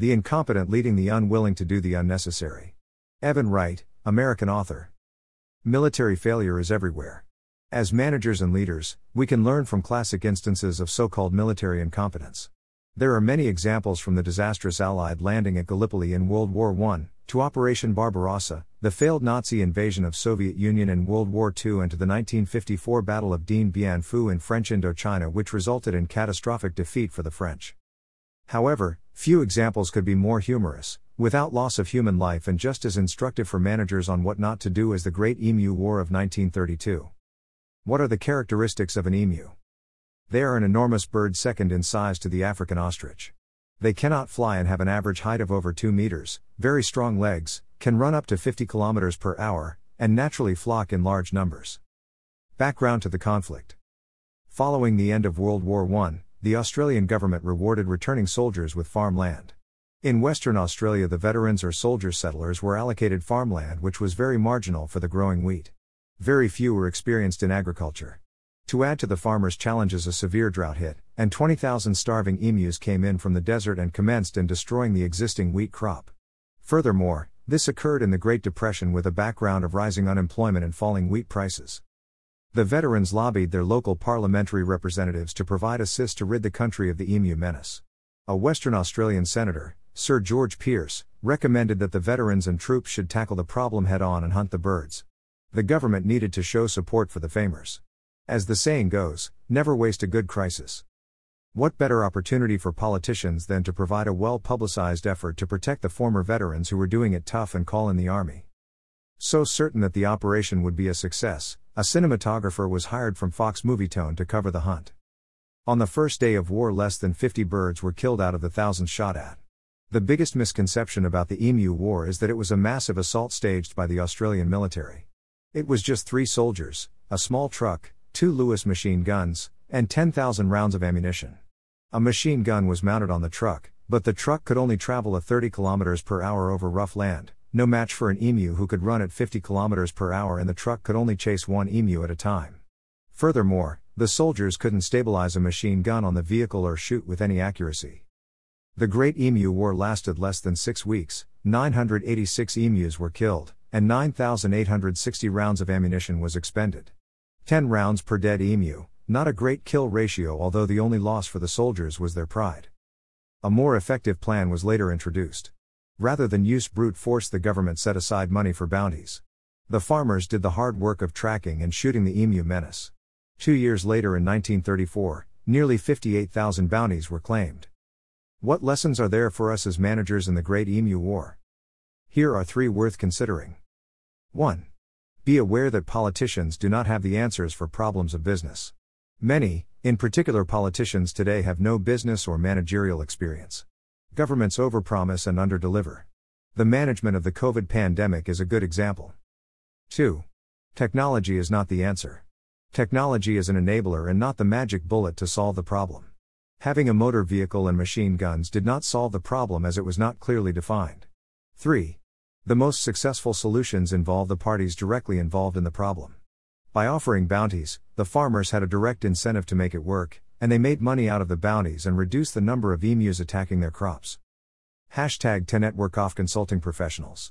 The incompetent leading the unwilling to do the unnecessary. Evan Wright, American author. Military failure is everywhere. As managers and leaders, we can learn from classic instances of so called military incompetence. There are many examples from the disastrous Allied landing at Gallipoli in World War I, to Operation Barbarossa, the failed Nazi invasion of Soviet Union in World War II and to the 1954 Battle of Dien Bien Phu in French Indochina which resulted in catastrophic defeat for the French. However, few examples could be more humorous, without loss of human life and just as instructive for managers on what not to do as the Great Emu War of 1932. What are the characteristics of an emu? They are an enormous bird second in size to the African ostrich. They cannot fly and have an average height of over 2 meters, very strong legs, can run up to 50 kilometers per hour, and naturally flock in large numbers. Background to the conflict. Following the end of World War I, the Australian government rewarded returning soldiers with farmland. In Western Australia, the veterans or soldier settlers were allocated farmland which was very marginal for the growing wheat. Very few were experienced in agriculture. To add to the farmers' challenges, a severe drought hit, and 20,000 starving emus came in from the desert and commenced in destroying the existing wheat crop. Furthermore, this occurred in the Great Depression with a background of rising unemployment and falling wheat prices. The veterans lobbied their local parliamentary representatives to provide assist to rid the country of the emu menace. A Western Australian senator, Sir George Pearce, recommended that the veterans and troops should tackle the problem head on and hunt the birds. The government needed to show support for the famers. As the saying goes, never waste a good crisis. What better opportunity for politicians than to provide a well publicized effort to protect the former veterans who were doing it tough and call in the army? So certain that the operation would be a success, a cinematographer was hired from Fox Movietone to cover the hunt. On the first day of war, less than 50 birds were killed out of the thousands shot at. The biggest misconception about the Emu War is that it was a massive assault staged by the Australian military. It was just three soldiers, a small truck, two Lewis machine guns, and 10,000 rounds of ammunition. A machine gun was mounted on the truck, but the truck could only travel at 30 km per hour over rough land, no match for an emu who could run at 50 km per hour and the truck could only chase one emu at a time. Furthermore, the soldiers couldn't stabilize a machine gun on the vehicle or shoot with any accuracy. The Great Emu War lasted less than six weeks, 986 emus were killed, and 9,860 rounds of ammunition was expended. 10 rounds per dead emu, not a great kill ratio, although the only loss for the soldiers was their pride. A more effective plan was later introduced. Rather than use brute force, the government set aside money for bounties. The farmers did the hard work of tracking and shooting the emu menace. Two years later, in 1934, nearly 58,000 bounties were claimed. What lessons are there for us as managers in the Great Emu War? Here are three worth considering. 1. Be aware that politicians do not have the answers for problems of business. Many, in particular politicians today, have no business or managerial experience. Governments overpromise and underdeliver. The management of the COVID pandemic is a good example. 2. Technology is not the answer. Technology is an enabler and not the magic bullet to solve the problem. Having a motor vehicle and machine guns did not solve the problem as it was not clearly defined. 3. The most successful solutions involve the parties directly involved in the problem. By offering bounties, the farmers had a direct incentive to make it work, and they made money out of the bounties and reduced the number of emus attacking their crops. Hashtag 10 Network off consulting professionals.